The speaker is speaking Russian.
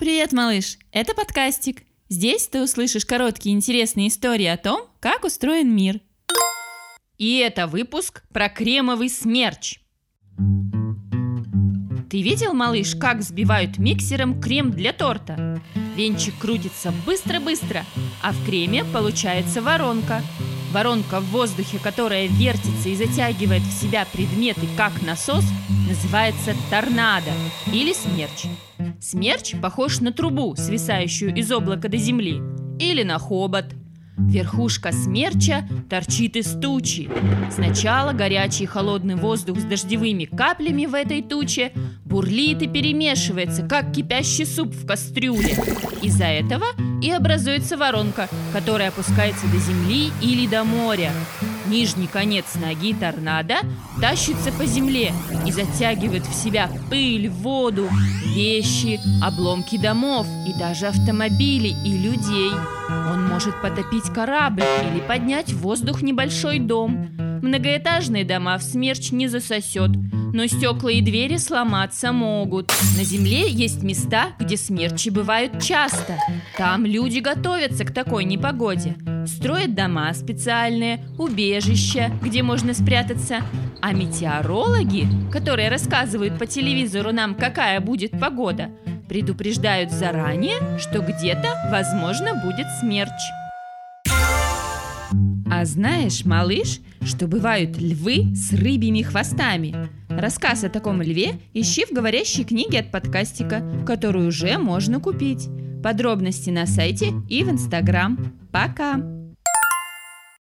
Привет, малыш! Это подкастик. Здесь ты услышишь короткие интересные истории о том, как устроен мир. И это выпуск про кремовый смерч. Ты видел, малыш, как взбивают миксером крем для торта? Венчик крутится быстро-быстро, а в креме получается воронка. Воронка в воздухе, которая вертится и затягивает в себя предметы, как насос, называется торнадо или смерч. Смерч похож на трубу, свисающую из облака до земли, или на хобот – Верхушка смерча торчит из тучи. Сначала горячий холодный воздух с дождевыми каплями в этой туче бурлит и перемешивается, как кипящий суп в кастрюле. Из-за этого и образуется воронка, которая опускается до земли или до моря. Нижний конец ноги торнадо тащится по земле и затягивает в себя пыль, воду, вещи, обломки домов и даже автомобилей и людей. Он может потопить корабль или поднять в воздух небольшой дом. Многоэтажные дома в смерч не засосет, но стекла и двери сломаться могут. На Земле есть места, где смерчи бывают часто. Там люди готовятся к такой непогоде. Строят дома специальные, убежища, где можно спрятаться. А метеорологи, которые рассказывают по телевизору нам, какая будет погода, предупреждают заранее, что где-то, возможно, будет смерч. А знаешь, малыш, что бывают львы с рыбьими хвостами? Рассказ о таком льве ищи в говорящей книге от подкастика, которую уже можно купить. Подробности на сайте и в Инстаграм. Пока!